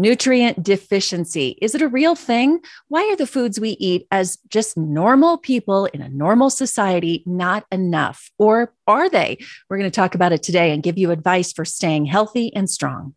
Nutrient deficiency. Is it a real thing? Why are the foods we eat as just normal people in a normal society not enough? Or are they? We're going to talk about it today and give you advice for staying healthy and strong.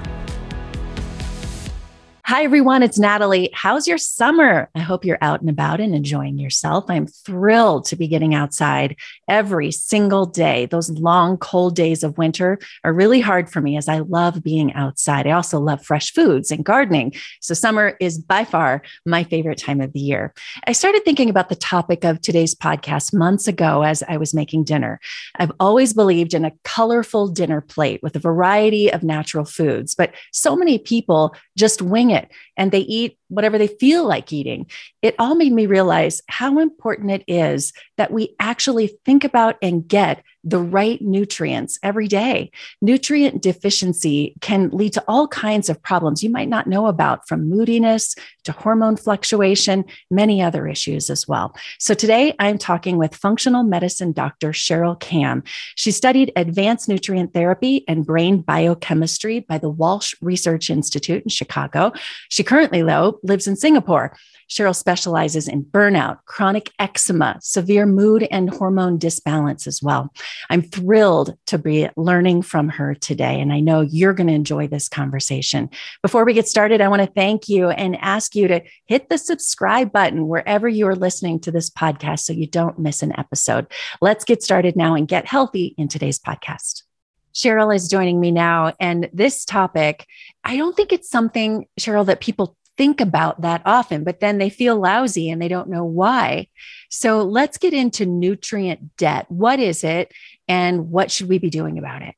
Hi, everyone. It's Natalie. How's your summer? I hope you're out and about and enjoying yourself. I'm thrilled to be getting outside every single day. Those long, cold days of winter are really hard for me as I love being outside. I also love fresh foods and gardening. So, summer is by far my favorite time of the year. I started thinking about the topic of today's podcast months ago as I was making dinner. I've always believed in a colorful dinner plate with a variety of natural foods, but so many people just wing it it and they eat whatever they feel like eating. It all made me realize how important it is that we actually think about and get the right nutrients every day. Nutrient deficiency can lead to all kinds of problems you might not know about, from moodiness to hormone fluctuation, many other issues as well. So today I'm talking with functional medicine doctor Cheryl Kam. She studied advanced nutrient therapy and brain biochemistry by the Walsh Research Institute in Chicago. She currently, though, lives in Singapore. Cheryl specializes in burnout, chronic eczema, severe mood and hormone disbalance as well. I'm thrilled to be learning from her today, and I know you're going to enjoy this conversation. Before we get started, I want to thank you and ask you to hit the subscribe button wherever you are listening to this podcast so you don't miss an episode. Let's get started now and get healthy in today's podcast. Cheryl is joining me now. And this topic, I don't think it's something, Cheryl, that people think about that often, but then they feel lousy and they don't know why. So let's get into nutrient debt. What is it and what should we be doing about it?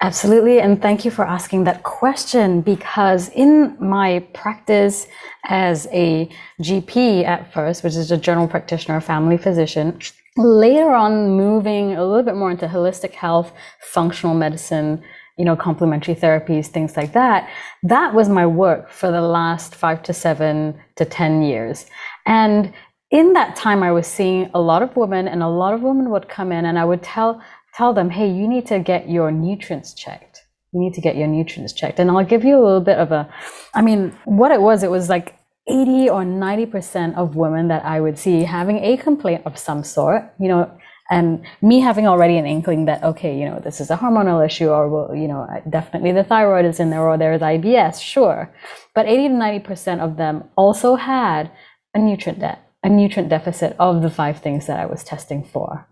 Absolutely. And thank you for asking that question because in my practice as a GP at first, which is a general practitioner, family physician, later on moving a little bit more into holistic health, functional medicine, you know, complementary therapies, things like that. That was my work for the last five to seven to 10 years. And in that time, I was seeing a lot of women, and a lot of women would come in, and I would tell tell them, "Hey, you need to get your nutrients checked. You need to get your nutrients checked." And I'll give you a little bit of a, I mean, what it was, it was like 80 or 90% of women that I would see having a complaint of some sort, you know, and me having already an inkling that okay you know this is a hormonal issue or well, you know definitely the thyroid is in there or there's IBS sure. But 80 to 90 percent of them also had a nutrient debt a nutrient deficit of the five things that I was testing for.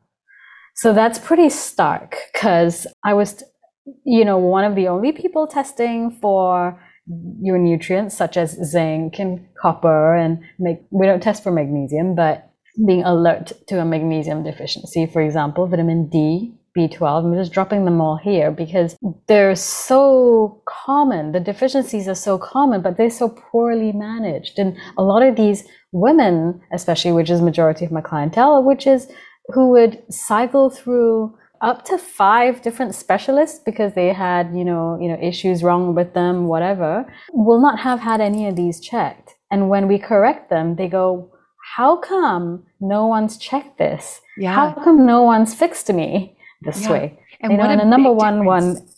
So that's pretty stark because I was you know one of the only people testing for your nutrients such as zinc and copper and make, we don't test for magnesium but being alert to a magnesium deficiency, for example, vitamin D, B12. I'm just dropping them all here because they're so common. The deficiencies are so common, but they're so poorly managed. And a lot of these women, especially, which is majority of my clientele, which is who would cycle through up to five different specialists because they had, you know, you know, issues wrong with them, whatever, will not have had any of these checked. And when we correct them, they go, how come no one's checked this? Yeah. How come no one's fixed me this yeah. way? And you know, and the number one difference. one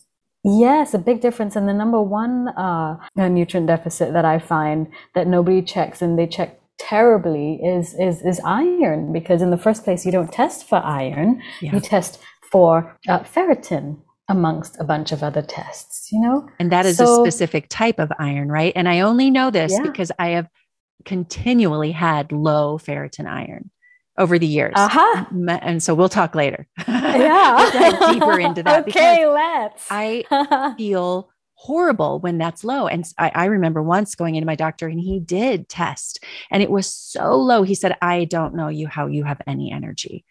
Yes, a big difference. And the number one uh, nutrient deficit that I find that nobody checks and they check terribly is is is iron because in the first place you don't test for iron, yeah. you test for uh, ferritin amongst a bunch of other tests. You know, and that is so, a specific type of iron, right? And I only know this yeah. because I have continually had low ferritin iron over the years. Uh-huh. And so we'll talk later. Yeah. deeper into that. okay, let's. I feel horrible when that's low. And I, I, remember once going into my doctor and he did test and it was so low. He said, I don't know you how you have any energy.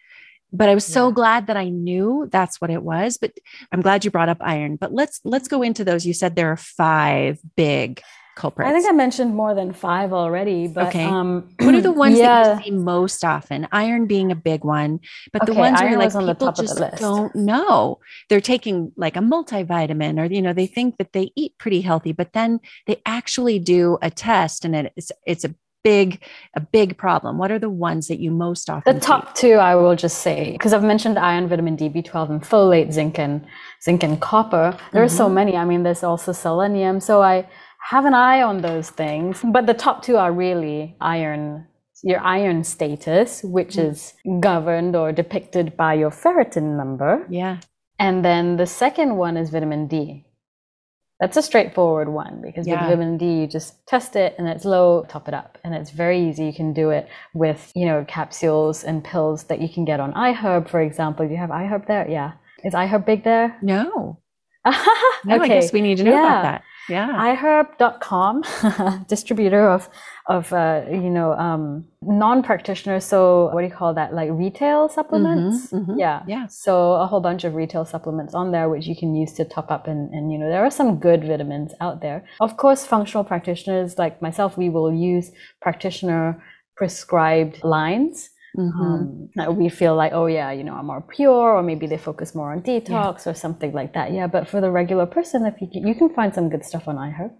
But I was so yeah. glad that I knew that's what it was. But I'm glad you brought up iron. But let's let's go into those. You said there are five big culprits? I think I mentioned more than five already, but Okay. um, what are the ones yeah. that you see most often? Iron being a big one, but the Okay, ones where like the people the just don't know. They're taking like a multivitamin, or you know, they think that they eat pretty healthy, but then they actually do a test, and it's it's a big a big problem. What are the ones that you most often The see? top two, I will just say, because I've mentioned iron, vitamin D, B12, and folate, zinc, and zinc and copper. There are so many. I mean, there's also selenium. So I have an eye on those things. But the top two are really iron, your iron status, which mm. is governed or depicted by your ferritin number, Yeah, and then the second one is vitamin D. That's a straightforward one because Yeah. with vitamin D, you just test it and it's low, top it up. And it's very easy. You can do it with, you know, capsules and pills that you can get on iHerb, for example. Do you have iHerb there? Yeah. Is iHerb big there? no, no. I guess we need to know about that. Yeah, iHerb.com, distributor of of uh, you know um, non-practitioners. So what do you call that? Like retail supplements. mhm. Yeah, Yeah. So a whole bunch of retail supplements on there, which you can use to top up, and and you know there are some good vitamins out there. Of course, functional practitioners like myself, we will use practitioner prescribed lines. Mhm. Um, that we feel like, oh yeah, you know, I'm more pure, or maybe they focus more on detox or something like that. Yeah, but for the regular person, if you you can find some good stuff on iHerb.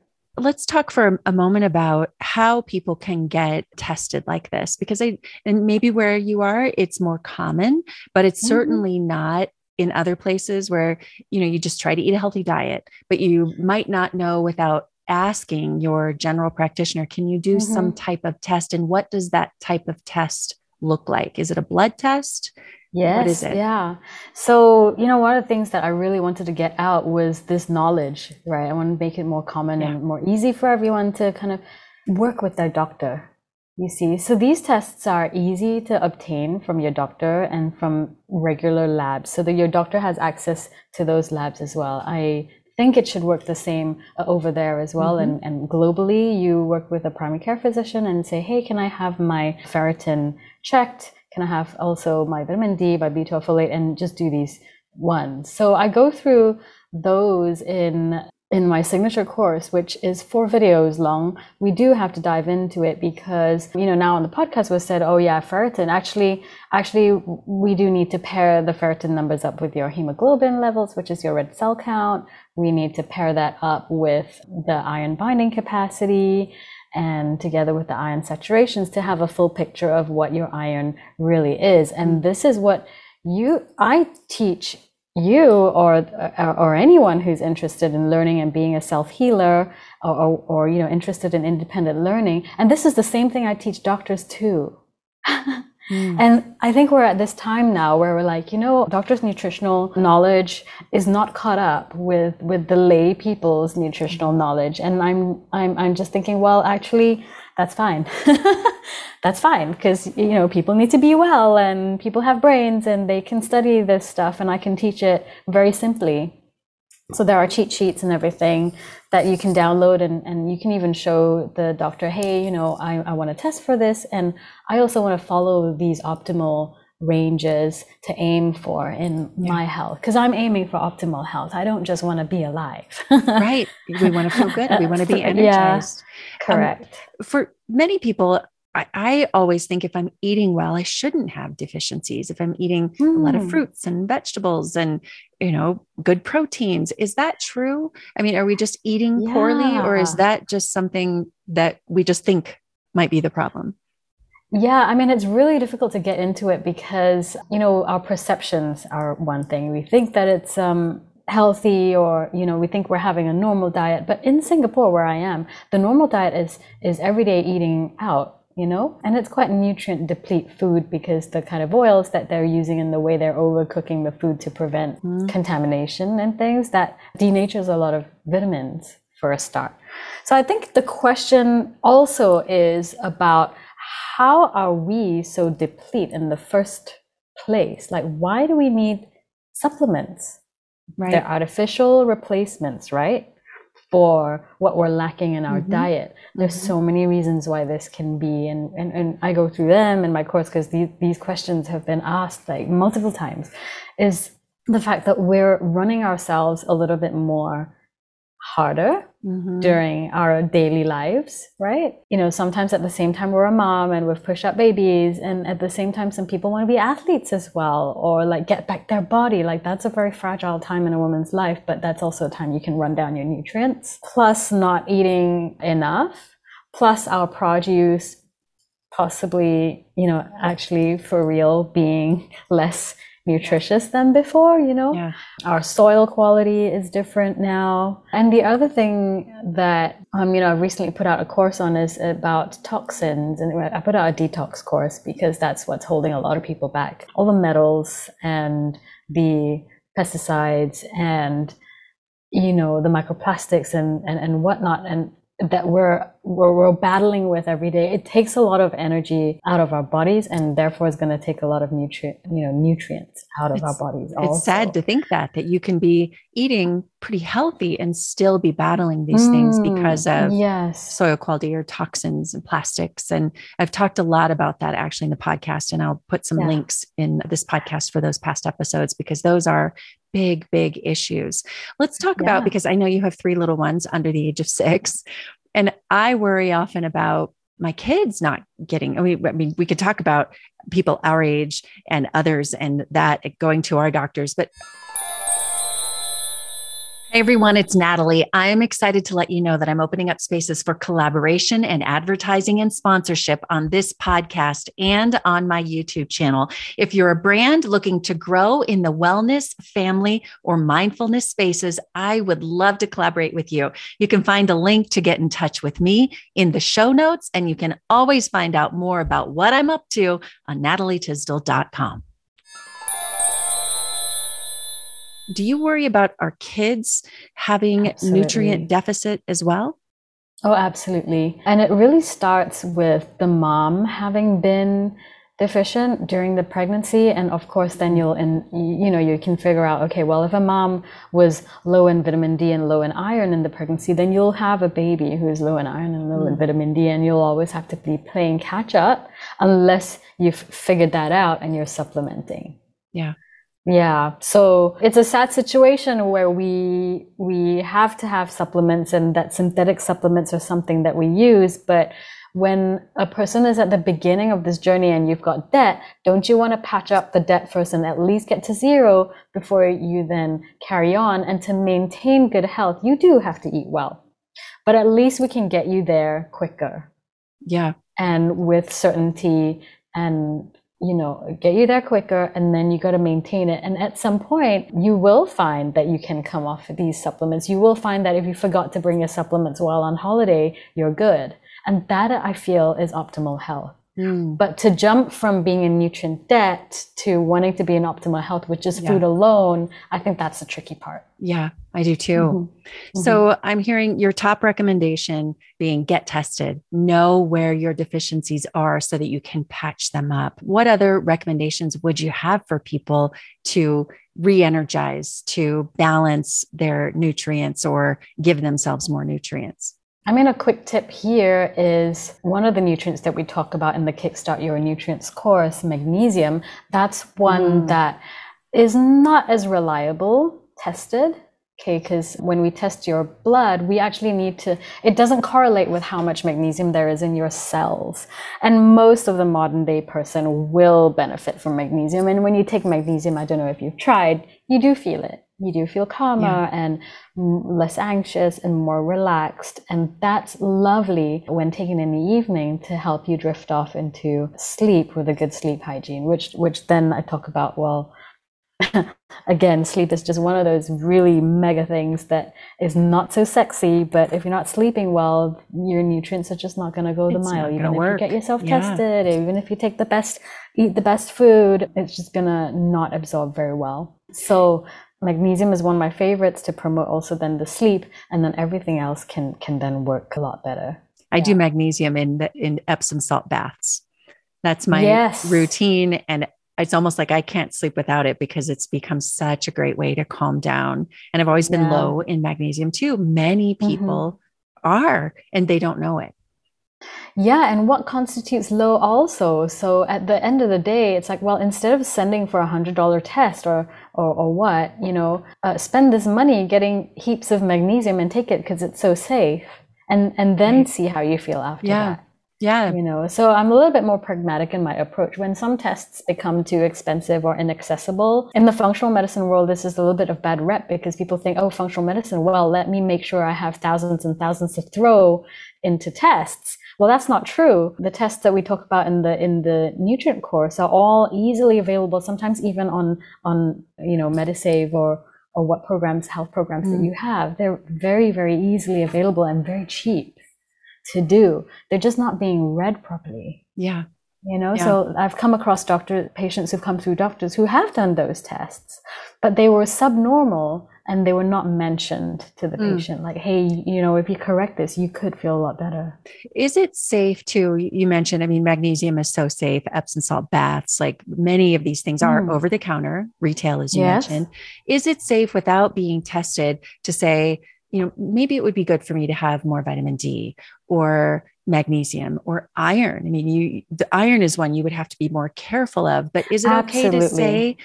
let's talk for a moment about how people can get tested like this because I and maybe where you are it's more common but it's Mhm. certainly not in other places where you know you just try to eat a healthy diet but you might not know without asking your general practitioner can you do some type of test and what does that type of test look like is it a blood test Yes, is it? yeah. So, you know, one of the things that I really wanted to get out was this knowledge, right? I want to make it more common Yeah. and more easy for everyone to kind of work with their doctor. You see, so these tests are easy to obtain from your doctor and from regular labs so that your doctor has access to those labs as well. I think it should work the same uh, over there as well. And, and globally, you work with a primary care physician and say, hey, can I have my ferritin checked? Can I have also my vitamin D, my B12 folate, and just do these ones? So I go through those in in my signature course, which is four videos long. We do have to dive into it because you know now on the podcast was said, oh yeah, ferritin. Actually, actually, we do need to pair the ferritin numbers up with your hemoglobin levels, which is your red cell count. We need to pair that up with the iron binding capacity and together with the iron saturations to have a full picture of what your iron really is. And this is what you I teach you or or, or anyone who's interested in learning and being a self healer or, or, or you know interested in independent learning. And this is the same thing I teach doctors too. Hmm. And I think we're at this time now where we're like, you know, doctors' nutritional knowledge is not caught up with with the lay people's nutritional knowledge. And I'm I'm I'm just thinking, well, actually, that's fine. that's fine because you know people need to be well and people have brains and they can study this stuff and I can teach it very simply. So there are cheat sheets and everything that you can download and, and you can even show the doctor, hey, you know, I, I want to test for this and I also want to follow these optimal ranges to aim for in my health because I'm aiming for optimal health. I don't just want to be alive. right we want to feel good we want to be Yeah. energized Correct. for many people, I, I always think if I'm eating well, I shouldn't have deficiencies. If I'm eating a lot of Mm. fruits and vegetables and you know good proteins, is that true? I mean, are we just eating poorly, or is that just something that we just think might be the problem? Yeah, I mean, it's really difficult to get into it because, you know, our perceptions are one thing. We think that it's um, healthy or, you know, we think we're having a normal diet. But in Singapore, where I am, the normal diet is, is everyday eating out, you know, and it's quite nutrient deplete food because the kind of oils that they're using and the way they're overcooking the food to prevent hmm. contamination and things that denatures a lot of vitamins for a start. So I think the question also is about how are we so deplete in the first place? Like, why do we need supplements? Right. They're artificial replacements, right? For what we're lacking in our Mhm. diet. There's Mhm. so many reasons why this can be, and, and, and I go through them in my course because these, these questions have been asked like multiple times. Is the fact that we're running ourselves a little bit more harder mm-hmm. during our daily lives, right? You know, sometimes at the same time we're a mom and we've pushed up babies, and at the same time, some people want to be athletes as well, or like get back their body. Like that's a very fragile time in a woman's life, but that's also a time you can run down your nutrients. Plus, not eating enough, plus our produce possibly, you know, actually for real being less nutritious than before, you know? Yeah. Our soil quality is different now. And the other thing that, um, you know, I recently put out a course on is about toxins. And I put out a detox course because that's what's holding a lot of people back. All the metals and the pesticides and, you know, the microplastics and, and, and whatnot. And that we're, we're, we're battling with every day. It takes a lot of energy out of our bodies, and therefore is going to take a lot of nutrient you know nutrients out of it's, our bodies. Also. It's sad to think that that you can be eating pretty healthy and still be battling these mm, things because of yes. soil quality or toxins and plastics. And I've talked a lot about that actually in the podcast, and I'll put some yeah. links in this podcast for those past episodes because those are big, big issues. Let's talk yeah. about because I know you have three little ones under the age of six. And I worry often about my kids not getting, I mean, I mean, we could talk about people our age and others and that going to our doctors, but Hey everyone, it's Natalie. I am excited to let you know that I'm opening up spaces for collaboration and advertising and sponsorship on this podcast and on my YouTube channel. If you're a brand looking to grow in the wellness, family, or mindfulness spaces, I would love to collaborate with you. You can find a link to get in touch with me in the show notes, and you can always find out more about what I'm up to on natalietysdal.com. do you worry about our kids having absolutely. nutrient deficit as well? Oh, absolutely. And it really starts with the mom having been deficient during the pregnancy and of course then you'll and you know you can figure out okay well if a mom was low in vitamin D and low in iron in the pregnancy then you'll have a baby who's low in iron and low mm. in vitamin D and you'll always have to be playing catch up unless you've figured that out and you're supplementing yeah yeah, so it's a sad situation where we we have to have supplements and that synthetic supplements are something that we use, but when a person is at the beginning of this journey and you've got debt, don't you want to patch up the debt first and at least get to zero before you then carry on? And to maintain good health, you do have to eat well. But at least we can get you there quicker. Yeah. And with certainty and you know, get you there quicker and then you got to maintain it. And at some point, you will find that you can come off these supplements. You will find that if you forgot to bring your supplements while on holiday, you're good. And that I feel is optimal health. Mm. But to jump from being in nutrient debt to wanting to be in optimal health with just yeah. food alone, I think that's the tricky part. Yeah, I do too. Mm-hmm. So mm-hmm. I'm hearing your top recommendation being get tested, know where your deficiencies are so that you can patch them up. What other recommendations would you have for people to re energize, to balance their nutrients or give themselves more nutrients? I mean, a quick tip here is one of the nutrients that we talk about in the Kickstart Your Nutrients course, magnesium. That's one mm. that is not as reliable tested. Okay, because when we test your blood, we actually need to, it doesn't correlate with how much magnesium there is in your cells. And most of the modern day person will benefit from magnesium. And when you take magnesium, I don't know if you've tried, you do feel it you do feel calmer yeah. and less anxious and more relaxed. And that's lovely when taken in the evening to help you drift off into sleep with a good sleep hygiene, which, which then I talk about, well, again, sleep is just one of those really mega things that is not so sexy. But if you're not sleeping well, your nutrients are just not going to go the it's mile. Even if work. you get yourself yeah. tested, even if you take the best, eat the best food, it's just going to not absorb very well. So magnesium is one of my favorites to promote also then the sleep and then everything else can can then work a lot better i yeah. do magnesium in the, in epsom salt baths that's my yes. routine and it's almost like i can't sleep without it because it's become such a great way to calm down and i've always been yeah. low in magnesium too many mm-hmm. people mm-hmm. are and they don't know it Yeah, and what constitutes low also? So at the end of the day, it's like, well, instead of sending for a hundred dollar test or, or or what, you know, uh, spend this money getting heaps of magnesium and take it because it's so safe, and and then right. see how you feel after yeah. that. Yeah. You know, so I'm a little bit more pragmatic in my approach. When some tests become too expensive or inaccessible, in the functional medicine world, this is a little bit of bad rep because people think, oh, functional medicine, well, let me make sure I have thousands and thousands to throw into tests. Well, that's not true. The tests that we talk about in the in the nutrient course are all easily available, sometimes even on on you know Medisave or or what programs, health programs mm. that you have. They're very, very easily available and very cheap to do. They're just not being read properly. Yeah. You know, yeah. so I've come across doctor patients who've come through doctors who have done those tests, but they were subnormal and they were not mentioned to the mm. patient like hey you know if you correct this you could feel a lot better is it safe to you mentioned i mean magnesium is so safe epsom salt baths like many of these things are mm. over the counter retail as you yes. mentioned is it safe without being tested to say you know, maybe it would be good for me to have more vitamin D or magnesium or iron. I mean, you the iron is one you would have to be more careful of, but is it Absolutely. okay to say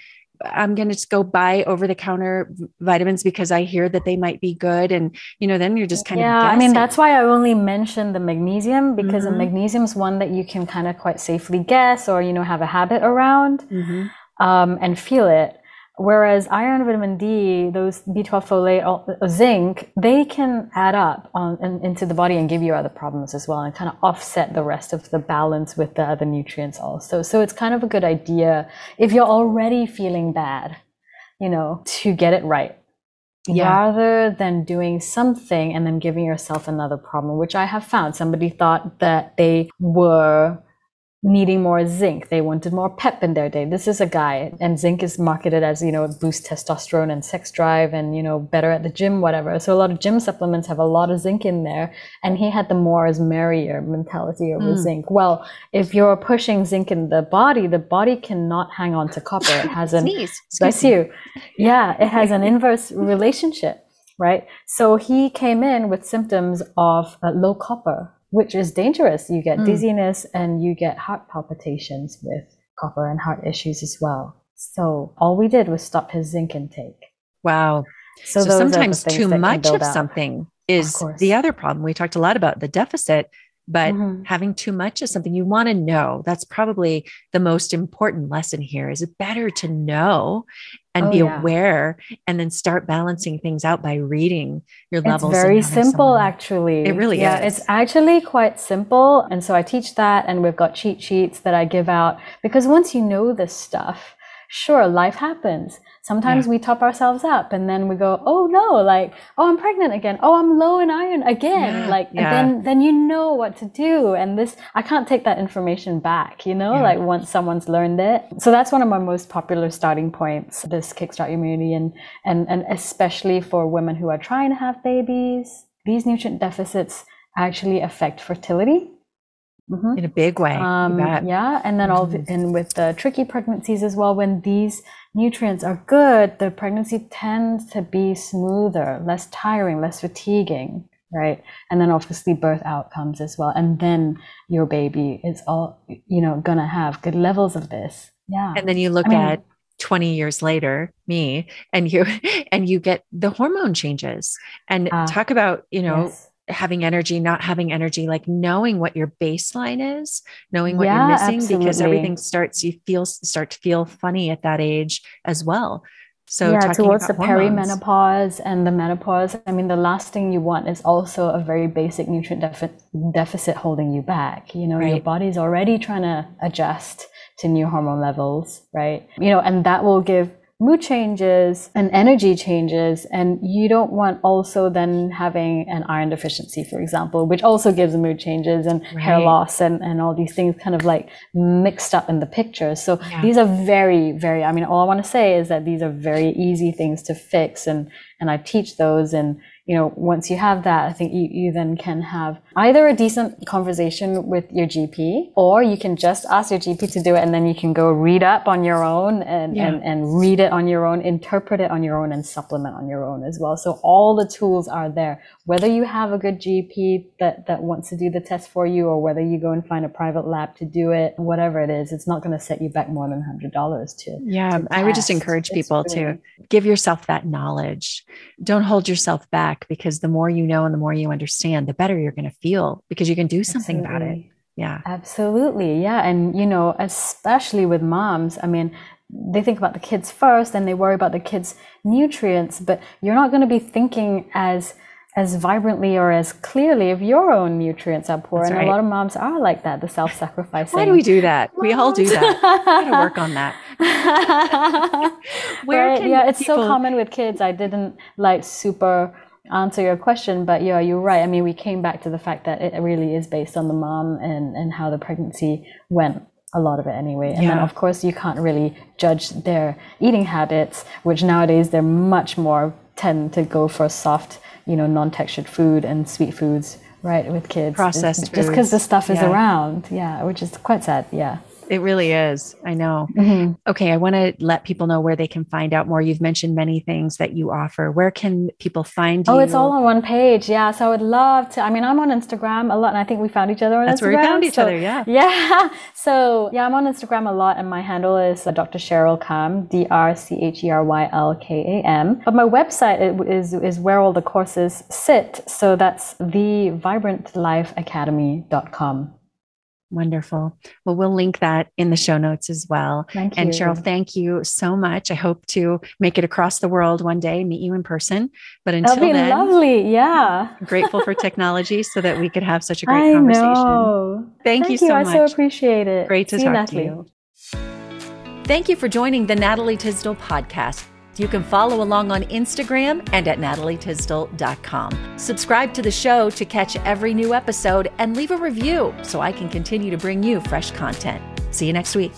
I'm going to just go buy over the counter vitamins because I hear that they might be good. And, you know, then you're just kind yeah, of. Yeah. I mean, that's why I only mentioned the magnesium because mm-hmm. the magnesium is one that you can kind of quite safely guess or, you know, have a habit around mm-hmm. um, and feel it. Whereas iron, vitamin D, those B12 folate, uh, zinc, they can add up on, in, into the body and give you other problems as well and kind of offset the rest of the balance with the other nutrients also. So it's kind of a good idea if you're already feeling bad, you know, to get it right. Yeah. Rather than doing something and then giving yourself another problem, which I have found. Somebody thought that they were needing more zinc. They wanted more pep in their day. This is a guy, and zinc is marketed as, you know, boost testosterone and sex drive and, you know, better at the gym, whatever. So a lot of gym supplements have a lot of zinc in there. And he had the more is merrier mentality over mm. zinc. Well, if you're pushing zinc in the body, the body cannot hang on to copper. It has an, bless you. Yeah, it has an inverse relationship. Right. So he came in with symptoms of uh, low copper which is dangerous. You get mm. dizziness and you get heart palpitations with copper and heart issues as well. So all we did was stop his zinc intake. Wow. So, so sometimes too much of something is of the other problem. We talked a lot about the deficit, but mm-hmm. having too much of something you want to know. That's probably the most important lesson here. Is it better to know and oh, be yeah. aware and then start balancing things out by reading your levels. Very simple, actually. It really yeah, is. It's actually quite simple. And so I teach that, and we've got cheat sheets that I give out because once you know this stuff, sure, life happens. Sometimes yeah. we top ourselves up and then we go, oh no, like, oh, I'm pregnant again. Oh, I'm low in iron again. Yeah. Like, yeah. then, then you know what to do. And this, I can't take that information back, you know, like once someone's learned it. So that's one of my most popular starting points, this Kickstart Immunity. And, and, and especially for women who are trying to have babies, these nutrient deficits actually affect fertility. Mm-hmm. in a big way. Um, yeah, and then all mm-hmm. and with the tricky pregnancies as well, when these nutrients are good, the pregnancy tends to be smoother, less tiring, less fatiguing, right? And then obviously birth outcomes as well, and then your baby is all you know gonna have good levels of this. Yeah, and then you look I mean, at 20 years later me and you and you get the hormone changes and uh, talk about you know yes having energy, not having energy, like knowing what your baseline is, knowing what yeah, you're missing, absolutely. because everything starts, you feel, start to feel funny at that age as well. So yeah, towards the hormones. perimenopause and the menopause, I mean, the last thing you want is also a very basic nutrient defi- deficit holding you back. You know, right. your body's already trying to adjust to new hormone levels, right? You know, and that will give mood changes and energy changes and you don't want also then having an iron deficiency for example which also gives mood changes and right. hair loss and, and all these things kind of like mixed up in the picture so yeah. these are very very i mean all i want to say is that these are very easy things to fix and and i teach those and you know, once you have that, I think you, you then can have either a decent conversation with your GP or you can just ask your GP to do it and then you can go read up on your own and, yeah. and, and read it on your own, interpret it on your own and supplement on your own as well. So all the tools are there. Whether you have a good GP that, that wants to do the test for you or whether you go and find a private lab to do it, whatever it is, it's not going to set you back more than $100 to. Yeah. To I would just encourage people to give yourself that knowledge. Don't hold yourself back because the more you know and the more you understand, the better you're going to feel because you can do something Absolutely. about it. Yeah. Absolutely. Yeah. And, you know, especially with moms, I mean, they think about the kids first and they worry about the kids' nutrients, but you're not going to be thinking as as vibrantly or as clearly if your own nutrients are poor. That's and right. a lot of moms are like that, the self sacrificing. Why do we do that? Moms. We all do that. We gotta work on that. Where right? yeah, it's people... so common with kids. I didn't like super answer your question, but yeah, you're right. I mean, we came back to the fact that it really is based on the mom and, and how the pregnancy went. A lot of it anyway. And yeah. then, of course, you can't really judge their eating habits, which nowadays they're much more tend to go for soft, you know, non-textured food and sweet foods, right, with kids. Processed Just because the stuff is yeah. around. Yeah, which is quite sad. Yeah. It really is. I know. Mm-hmm. Okay. I want to let people know where they can find out more. You've mentioned many things that you offer. Where can people find you? Oh, it's all on one page. Yeah. So I would love to. I mean, I'm on Instagram a lot, and I think we found each other on That's Instagram. where we found each so, other. Yeah. Yeah. So yeah, I'm on Instagram a lot, and my handle is Dr. Cheryl Kam, D R C H E R Y L K A M. But my website is, is where all the courses sit. So that's thevibrantlifeacademy.com. Wonderful. Well, we'll link that in the show notes as well. Thank you. And Cheryl, thank you so much. I hope to make it across the world one day, meet you in person. But until That'd be then, lovely. Yeah. grateful for technology so that we could have such a great I conversation. Know. Thank, thank you so much. I so appreciate it. Great to See talk you, to you. Thank you for joining the Natalie Tysdal podcast. You can follow along on Instagram and at natalietysdal.com. Subscribe to the show to catch every new episode and leave a review so I can continue to bring you fresh content. See you next week.